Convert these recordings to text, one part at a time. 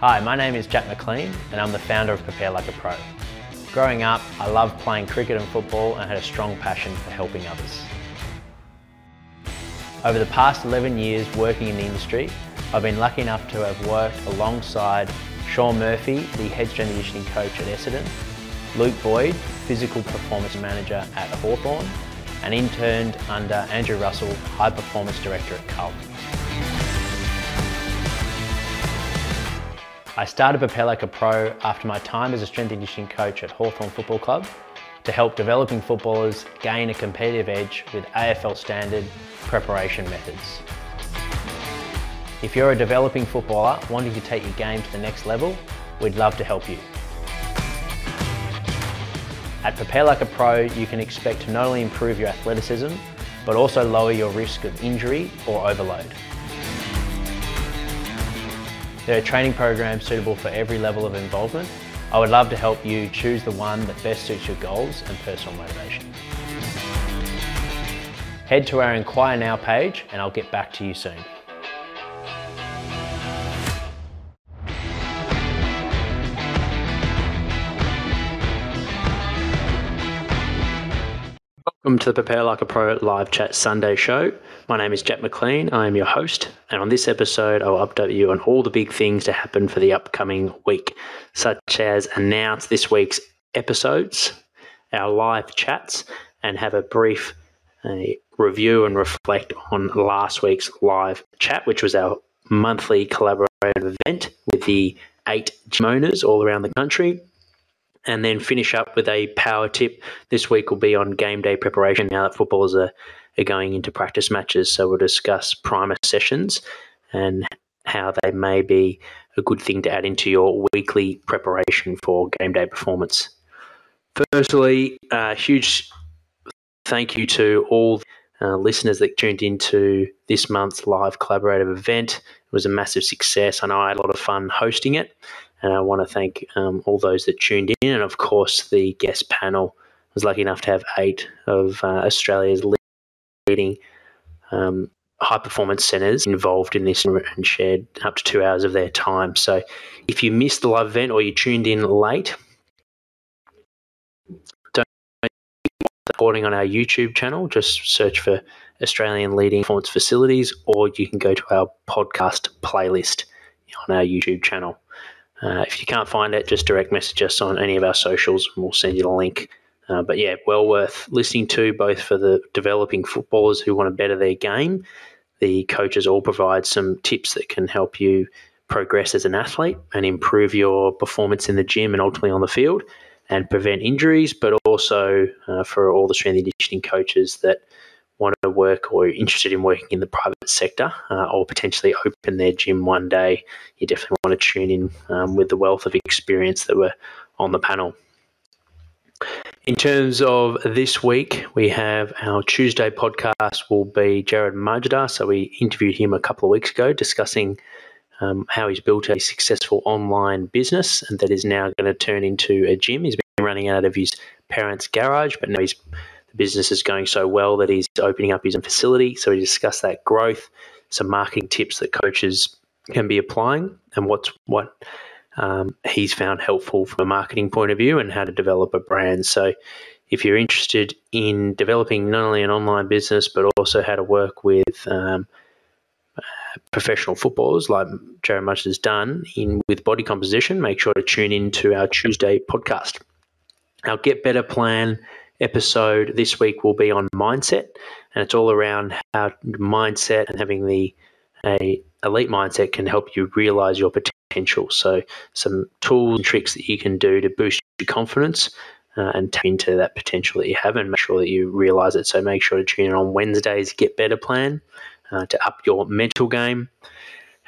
Hi, my name is Jack McLean and I'm the founder of Prepare Like a Pro. Growing up, I loved playing cricket and football and had a strong passion for helping others. Over the past 11 years working in the industry, I've been lucky enough to have worked alongside Sean Murphy, the head strength and conditioning coach at Essendon, Luke Boyd, physical performance manager at Hawthorn, and interned under Andrew Russell, high performance director at Carlton. I started Prepare Like a Pro after my time as a strength and conditioning coach at Hawthorn Football Club to help developing footballers gain a competitive edge with AFL standard preparation methods. If you're a developing footballer wanting to take your game to the next level, we'd love to help you. At Prepare Like a Pro, you can expect to not only improve your athleticism, but also lower your risk of injury or overload. There are training programs suitable for every level of involvement. I would love to help you choose the one that best suits your goals and personal motivation. Head to our Inquire Now page and I'll get back to you soon. Welcome to the Prepare Like a Pro live chat Sunday show. My name is Jack McLean. I am your host, and on this episode, I will update you on all the big things to happen for the upcoming week, such as announce this week's episodes, our live chats, and have a brief review and reflect on last week's live chat, which was our monthly collaborative event with the eight gym owners all around the country and then finish up with a power tip. This week will be on game day preparation now that footballers are, are going into practice matches. So we'll discuss primer sessions and how they may be a good thing to add into your weekly preparation for game day performance. Firstly, a uh, huge thank you to all uh, listeners that tuned into this month's live collaborative event. It was a massive success. I know I had a lot of fun hosting it. And I want to thank um, all those that tuned in, and of course the guest panel. I was lucky enough to have eight of uh, Australia's leading um, high performance centres involved in this and shared up to two hours of their time. So if you missed the live event or you tuned in late, don't recording on our YouTube channel. Just search for Australian leading performance facilities, or you can go to our podcast playlist on our YouTube channel. Uh, if you can't find it, just direct message us on any of our socials and we'll send you the link. Uh, but yeah, well worth listening to both for the developing footballers who want to better their game. The coaches all provide some tips that can help you progress as an athlete and improve your performance in the gym and ultimately on the field and prevent injuries, but also uh, for all the strength and conditioning coaches that want to work or interested in working in the private sector uh, or potentially open their gym one day, you definitely want to tune in um, with the wealth of experience that were on the panel. In terms of this week, we have our Tuesday podcast will be Jared Majda. So we interviewed him a couple of weeks ago discussing um, how he's built a successful online business and that is now going to turn into a gym. He's been running out of his parents' garage, but now he's business is going so well that he's opening up his own facility. So we discuss that growth, some marketing tips that coaches can be applying, and what's what um, he's found helpful from a marketing point of view and how to develop a brand. So if you're interested in developing not only an online business but also how to work with um, professional footballers like Jared Much has done in with body composition, make sure to tune in to our Tuesday podcast. Our Get Better plan episode this week will be on mindset, and it's all around how mindset and having the a elite mindset can help you realize your potential. So, some tools and tricks that you can do to boost your confidence uh, and tap into that potential that you have, and make sure that you realize it. So, make sure to tune in on Wednesday's Get Better plan uh, to up your mental game.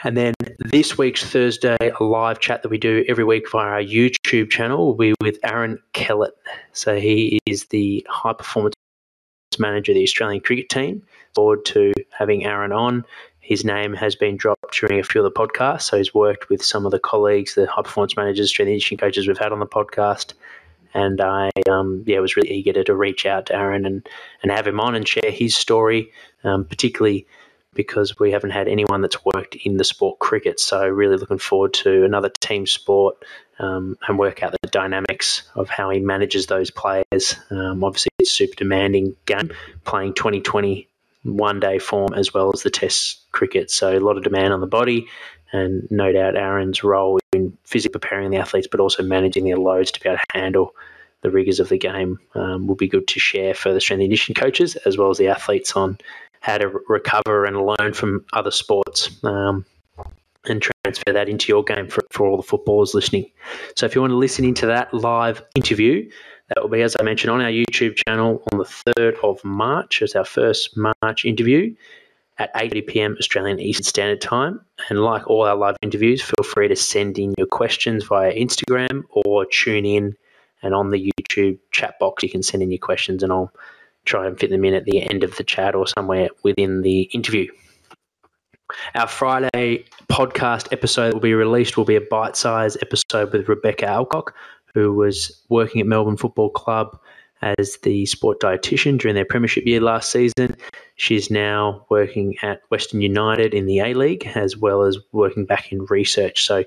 And then this week's Thursday, a live chat that we do every week via our YouTube channel will be with Aaron Kellett. So he is the high performance manager of the Australian cricket team. Forward to having Aaron on. His name has been dropped during a few of the podcasts. So he's worked with some of the colleagues, the high performance managers, strength coaches we've had on the podcast. And I, um, yeah, was really eager to, to reach out to Aaron and, and have him on and share his story, um, particularly because we haven't had anyone that's worked in the sport cricket. So, really looking forward to another team sport um, and work out the dynamics of how he manages those players. Um, obviously, it's a super demanding game, playing 2020 one day form as well as the test cricket. So, a lot of demand on the body, and no doubt Aaron's role in physically preparing the athletes, but also managing their loads to be able to handle the rigors of the game um, will be good to share for the strength and conditioning coaches as well as the athletes on how to recover and learn from other sports um, and transfer that into your game for, for all the footballers listening. So if you want to listen into that live interview, that will be, as I mentioned, on our YouTube channel on the 3rd of March as our first March interview at 8 p.m. Australian Eastern Standard Time. And like all our live interviews, feel free to send in your questions via Instagram or tune in and on the YouTube chat box, you can send in your questions and I'll try and fit them in at the end of the chat or somewhere within the interview. Our Friday podcast episode that will be released will be a bite-sized episode with Rebecca Alcock, who was working at Melbourne Football Club as the sport dietitian during their premiership year last season. She's now working at Western United in the A League, as well as working back in research. So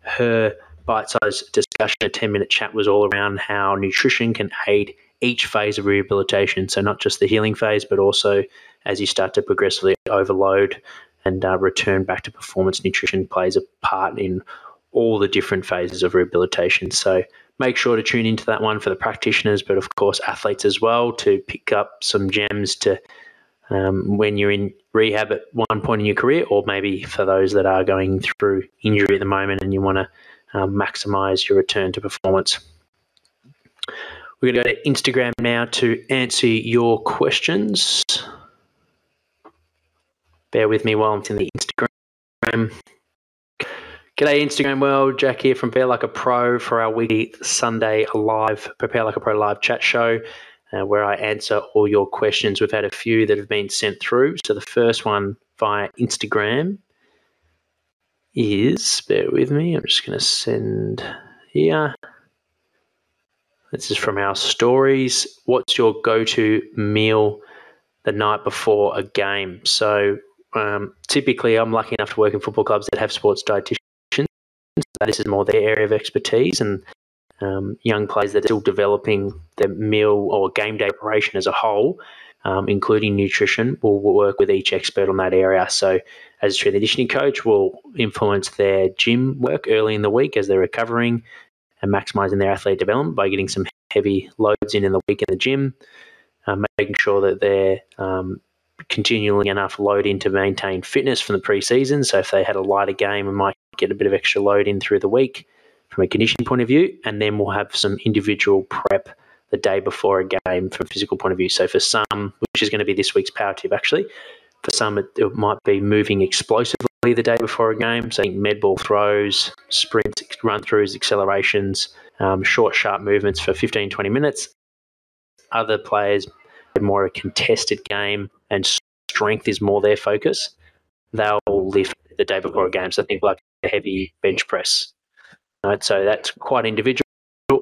her bite-sized discussion, a 10-minute chat was all around how nutrition can aid each phase of rehabilitation. So not just the healing phase, but also as you start to progressively overload and uh, return back to performance, nutrition plays a part in all the different phases of rehabilitation. So make sure to tune into that one for the practitioners, but of course athletes as well to pick up some gems to um, when you're in rehab at one point in your career, or maybe for those that are going through injury at the moment and you want to um, maximize your return to performance. We're going to go to Instagram now to answer your questions. Bear with me while I'm in the Instagram. G'day, Instagram world. Jack here from Prepare Like a Pro for our weekly Sunday live Prepare Like a Pro live chat show uh, where I answer all your questions. We've had a few that have been sent through. So the first one via Instagram is, bear with me, I'm just going to send here. This is from our stories. What's your go to meal the night before a game? So, um, typically, I'm lucky enough to work in football clubs that have sports dietitians. This is more their area of expertise, and um, young players that are still developing their meal or game day preparation as a whole um, including nutrition, will work with each expert on that area. So, as a strength conditioning coach, we'll influence their gym work early in the week as they're recovering and maximizing their athlete development by getting some heavy loads in in the week in the gym, um, making sure that they're um, continually enough load in to maintain fitness from the preseason. So, if they had a lighter game, we might get a bit of extra load in through the week from a conditioning point of view, and then we'll have some individual prep the day before a game from a physical point of view. So for some, which is going to be this week's power tip actually, for some it, it might be moving explosively the day before a game. So med ball throws, sprints, run throughs, accelerations, um, short, sharp movements for 15, 20 minutes. Other players more of a contested game and strength is more their focus. They'll lift the day before a game. So I think like a heavy bench press. Right? So that's quite individual.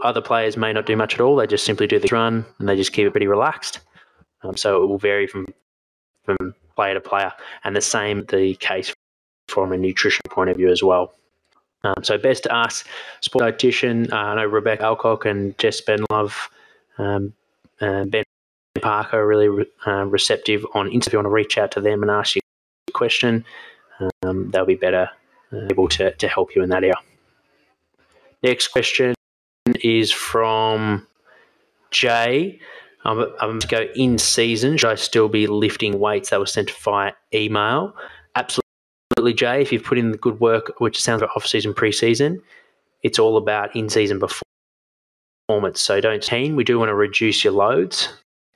Other players may not do much at all. They just simply do the run and they just keep it pretty relaxed. Um, so it will vary from from player to player, and the same the case from a nutrition point of view as well. Um, so best to ask sport dietitian. Uh, I know Rebecca Alcock and Jess Benlove, um, uh, Ben Parker are really re- uh, receptive on Instagram. If you want to reach out to them and ask you question, um, they'll be better uh, able to, to help you in that area. Next question is from Jay. I'm, I'm going to go in season. Should I still be lifting weights that were sent via email? Absolutely, Jay. If you've put in the good work, which sounds like off season, pre season, it's all about in season performance. So don't team. We do want to reduce your loads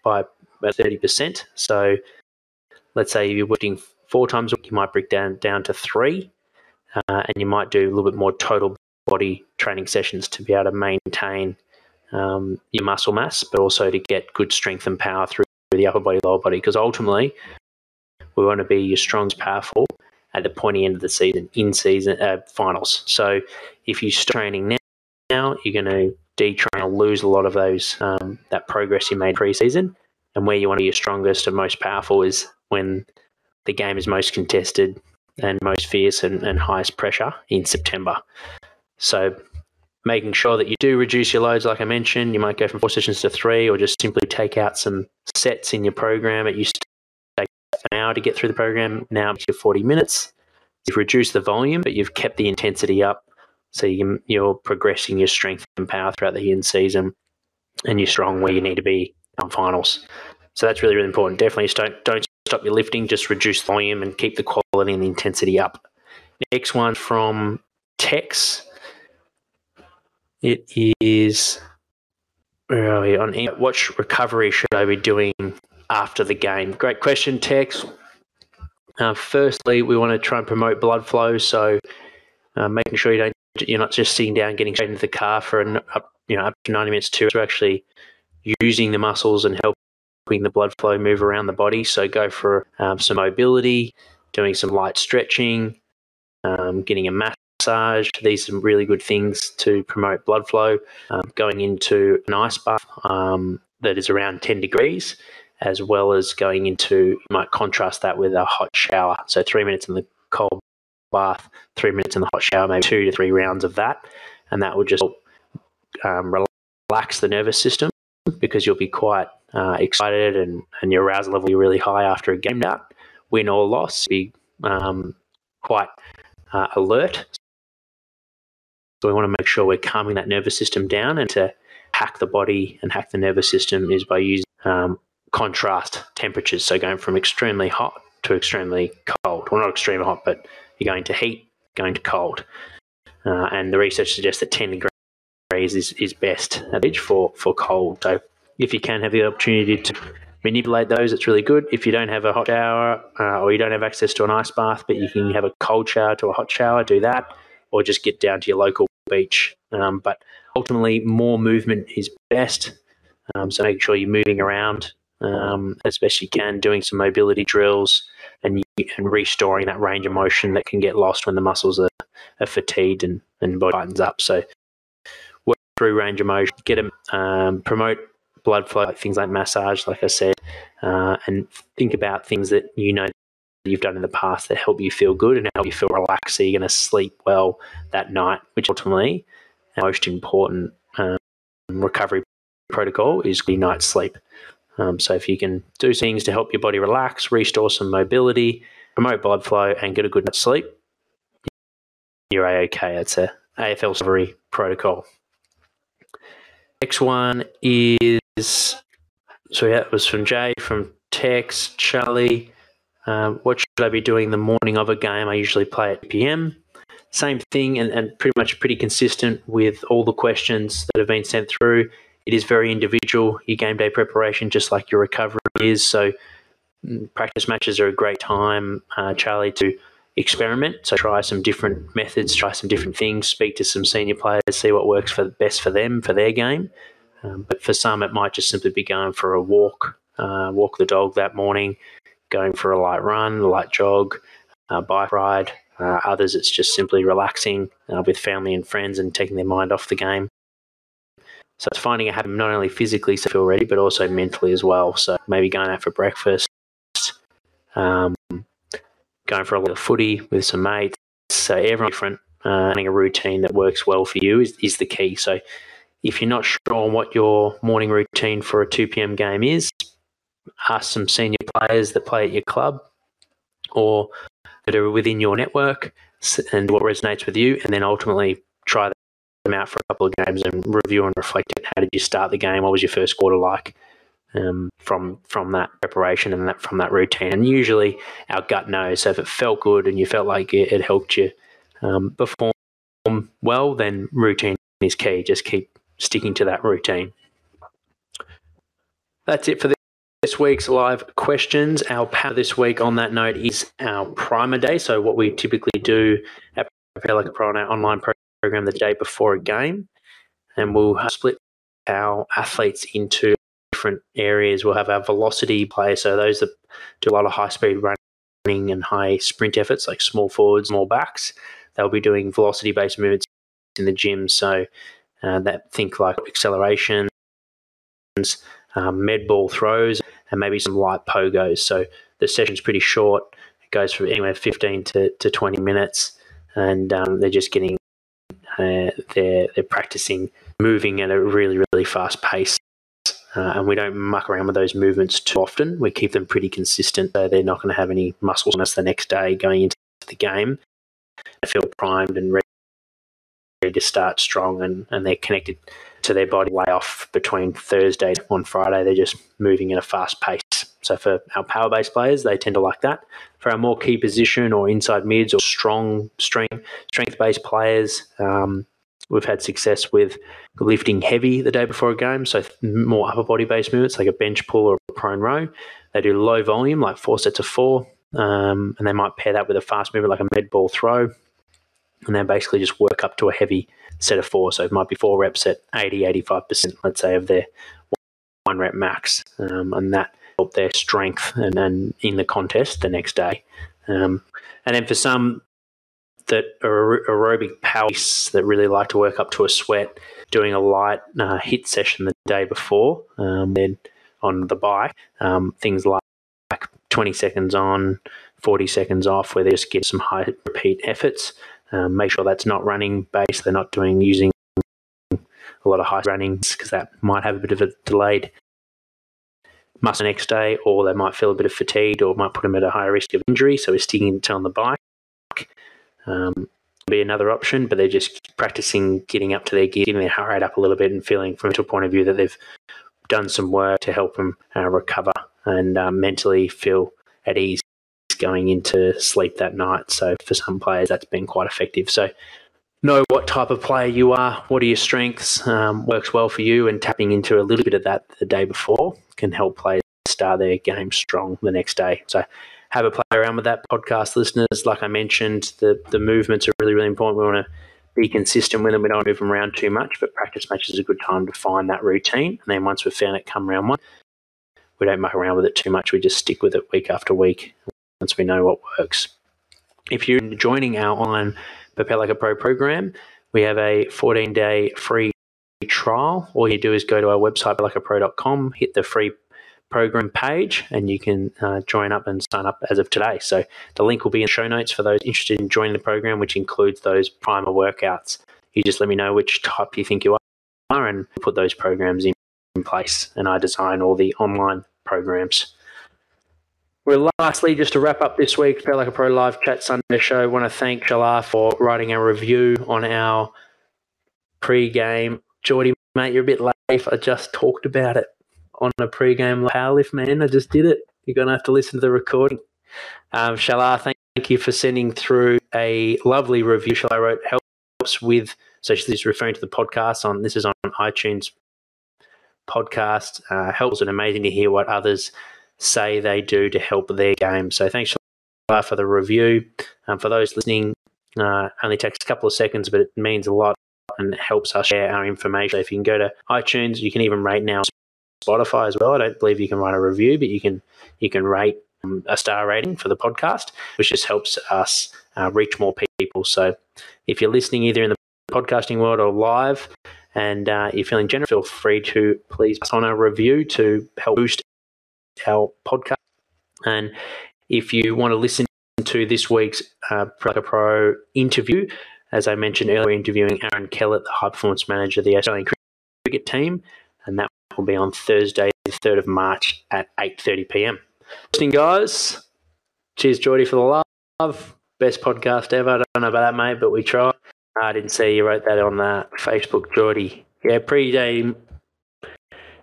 by about 30%. So let's say you're working four times a week, you might break down down to three, uh, and you might do a little bit more total body training sessions to be able to maintain um, your muscle mass, but also to get good strength and power through the upper body, lower body. Because ultimately, we want to be your strongest, powerful at the pointy end of the season, in season uh, finals. So if you start training now, now you're going to detrain or lose a lot of those um, that progress you made pre-season. And where you want to be your strongest and most powerful is when the game is most contested and most fierce and, and highest pressure in September. So making sure that you do reduce your loads, like I mentioned, you might go from four sessions to three, or just simply take out some sets in your program. To take an hour to get through the program. Now it's your 40 minutes. You've reduced the volume, but you've kept the intensity up. So you, you're progressing your strength and power throughout the in season, and you're strong where you need to be on finals. So that's really, really important. Definitely don't don't stop your lifting, just reduce volume and keep the quality and the intensity up. Next one from Tex. It is where are we on what recovery should I be doing after the game? Great question, Tex. Uh, firstly, we want to try and promote blood flow, so uh, making sure you don't you're not just sitting down, getting straight into the car for an up, you know up to ninety minutes to actually using the muscles and helping the blood flow move around the body. So go for um, some mobility, doing some light stretching, um, getting a massage. These are really good things to promote blood flow. Um, going into an ice bath um, that is around 10 degrees, as well as going into, you might contrast that with a hot shower. So three minutes in the cold bath, three minutes in the hot shower, maybe two to three rounds of that. And that will just um, relax the nervous system because you'll be quite uh, excited and, and your arousal level will be really high after a game out, win or loss, be um, quite uh, alert. So we want to make sure we're calming that nervous system down and to hack the body and hack the nervous system is by using um, contrast temperatures. So going from extremely hot to extremely cold. Well, not extremely hot, but you're going to heat, going to cold. Uh, and the research suggests that 10 degrees is, is best at age for, for cold. So if you can have the opportunity to manipulate those, it's really good. If you don't have a hot shower uh, or you don't have access to an ice bath, but you can have a cold shower to a hot shower, do that, or just get down to your local beach. Um, but ultimately, more movement is best. Um, so make sure you're moving around um, as best you can, doing some mobility drills and, and restoring that range of motion that can get lost when the muscles are, are fatigued and, and body tightens up. So work through range of motion, get them, um, promote blood flow, like things like massage, like I said, uh, and think about things that you know you've done in the past that help you feel good and help you feel relaxed so you're going to sleep well that night, which ultimately most important um, recovery protocol is good night's sleep. Um, so if you can do things to help your body relax, restore some mobility, promote blood flow, and get a good night's sleep, you're a-okay. It's a AFL recovery protocol. Next one is so yeah, it was from Jay from Tex Charlie. Um, what should I be doing the morning of a game? I usually play at PM. Same thing, and, and pretty much pretty consistent with all the questions that have been sent through. It is very individual, your game day preparation, just like your recovery is. So, mm, practice matches are a great time, uh, Charlie, to experiment. So, try some different methods, try some different things, speak to some senior players, see what works for best for them for their game. Um, but for some, it might just simply be going for a walk, uh, walk the dog that morning, going for a light run, a light jog, bike ride. Uh, others, it's just simply relaxing uh, with family and friends and taking their mind off the game. So it's finding a habit not only physically to feel ready, but also mentally as well. So maybe going out for breakfast, um, going for a little footy with some mates. So everyone different. Uh, having a routine that works well for you is, is the key. So if you're not sure on what your morning routine for a 2 p.m. game is, ask some senior players that play at your club or that are within your network and what resonates with you, and then ultimately try them out for a couple of games and review and reflect on how did you start the game, what was your first quarter like um, from from that preparation and that from that routine. And usually our gut knows. So if it felt good and you felt like it, it helped you um, perform well, then routine is key. Just keep sticking to that routine. That's it for this week's live questions. Our power this week on that note is our primer day. So, what we typically do at Prepare Like a Pro on our online program the day before a game, and we'll split our athletes into different areas. We'll have our velocity players, so those that do a lot of high speed running and high sprint efforts, like small forwards, small backs. They'll be doing velocity based movements in the gym. So uh, that think like acceleration, um, med ball throws, and maybe some light pogos. So the session's pretty short, It goes from anywhere 15 to, to 20 minutes, and um, they're just getting uh, they're they're practicing moving at a really really fast pace. Uh, and we don't muck around with those movements too often. We keep them pretty consistent, so they're not going to have any muscle soreness the next day going into the game. They feel primed and ready to start strong, and, and they're connected to their body lay off between Thursday on Friday. They're just moving at a fast pace. So for our power based players, they tend to like that. For our more key position or inside mids or strong strength strength based players, um, we've had success with lifting heavy the day before a game. So more upper body based movements like a bench pull or a prone row. They do low volume, like four sets of four, um, and they might pair that with a fast movement like a med ball throw. And then basically just work up to a heavy set of four. So it might be four reps at 80, 85%, let's say, of their one rep max. Um, and that help their strength and, and in the contest the next day. Um, and then for some that are aerobic powers that really like to work up to a sweat, doing a light uh, HIIT session the day before, um, then on the bike, um, things like, like 20 seconds on, 40 seconds off, where they just get some high repeat efforts. Um, make sure that's not running base. They're not doing using a lot of high runnings because that might have a bit of a delayed muscle next day, or they might feel a bit of fatigue, or might put them at a higher risk of injury. So we're sticking to on the bike. Um, be another option, but they're just practicing getting up to their gear, getting their heart rate up a little bit, and feeling from a point of view that they've done some work to help them uh, recover and uh, mentally feel at ease going into sleep that night. So for some players, that's been quite effective. So know what type of player you are, what are your strengths, um, works well for you, and tapping into a little bit of that the day before can help players start their game strong the next day. So have a play around with that podcast listeners. Like I mentioned, the, the movements are really, really important. We want to be consistent with them. We don't move them around too much, but practice match is a good time to find that routine. And then once we've found it come round one, we don't muck around with it too much. We just stick with it week after week once we know what works. If you're joining our online Prepare Like a Pro program, we have a 14 day free trial. All you do is go to our website, likeapro.com, hit the free program page, and you can uh, join up and sign up as of today. So the link will be in the show notes for those interested in joining the program, which includes those primer workouts. You just let me know which type you think you are, and put those programs in place. And I design all the online programs. Well, lastly, just to wrap up this week's Felt Like a Pro Live Chat Sunday show, I want to thank Shalar for writing a review on our pre-game. Geordie, mate, you're a bit late. I just talked about it on a pre-game powerlift, man. I just did it. You're going to have to listen to the recording. Um, Shalar, thank you for sending through a lovely review. Shalar wrote, helps with, so she's referring to the podcast on, this is on iTunes podcast. Uh, helps and amazing to hear what others – say they do to help their game. So thanks for the review. Um, for those listening, uh, only takes a couple of seconds, but it means a lot and helps us share our information. So if you can go to iTunes, you can even rate now Spotify as well. I don't believe you can write a review, but you can you can rate um, a star rating for the podcast, which just helps us uh, reach more people. So if you're listening either in the podcasting world or live, and uh, you're feeling generous, feel free to please on a review to help boost our podcast. And if you want to listen to this week's uh, Pro interview, as I mentioned earlier, interviewing Aaron Kellett, the high performance manager of the Australian cricket team, and that will be on Thursday, the 3rd of March at 8.30 p.m. Listening, guys. Cheers, Geordie, for the love. Best podcast ever. I don't know about that, mate, but we tried. I didn't see you wrote that on the Facebook, Geordie. Yeah, pre-game,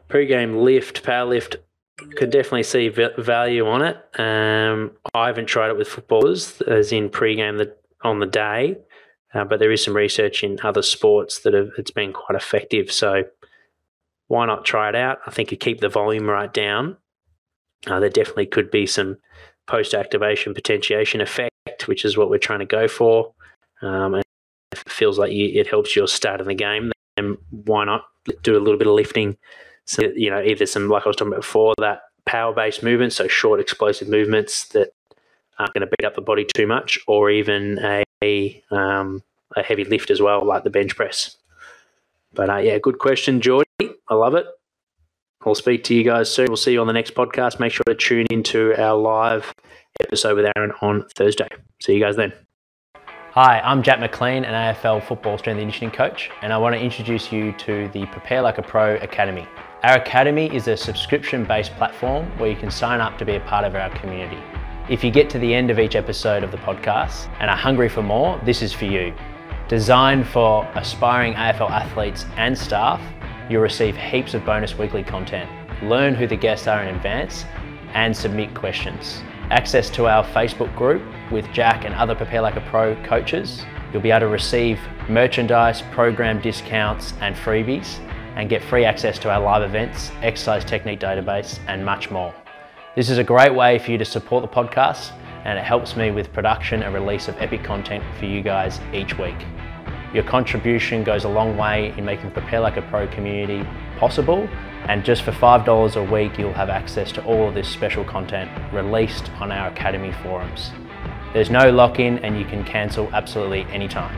pre-game lift, power lift could definitely see value on it. Um, I haven't tried it with footballers, as in pre-game the, on the day, uh, but there is some research in other sports that have, it's been quite effective. So why not try it out? I think you keep the volume right down. Uh, there definitely could be some post-activation potentiation effect, which is what we're trying to go for. Um, and if it feels like you, it helps your start in the game, then why not do a little bit of lifting so, you know, either some, like I was talking about before, that power based movements, so short explosive movements that aren't going to beat up the body too much, or even a, um, a heavy lift as well, like the bench press. But uh, yeah, good question, Geordie. I love it. I'll speak to you guys soon. We'll see you on the next podcast. Make sure to tune into our live episode with Aaron on Thursday. See you guys then. Hi, I'm Jack McLean, an AFL football strength and conditioning coach, and I want to introduce you to the Prepare Like a Pro Academy. Our academy is a subscription based platform where you can sign up to be a part of our community. If you get to the end of each episode of the podcast and are hungry for more, this is for you. Designed for aspiring AFL athletes and staff, you'll receive heaps of bonus weekly content, learn who the guests are in advance, and submit questions access to our Facebook group with Jack and other Prepare Like a Pro coaches. You'll be able to receive merchandise, program discounts, and freebies, and get free access to our live events, exercise technique database, and much more. This is a great way for you to support the podcast, and it helps me with production and release of epic content for you guys each week. Your contribution goes a long way in making Prepare Like a Pro community possible and just for $5 a week, you'll have access to all of this special content released on our Academy forums. There's no lock in and you can cancel absolutely anytime.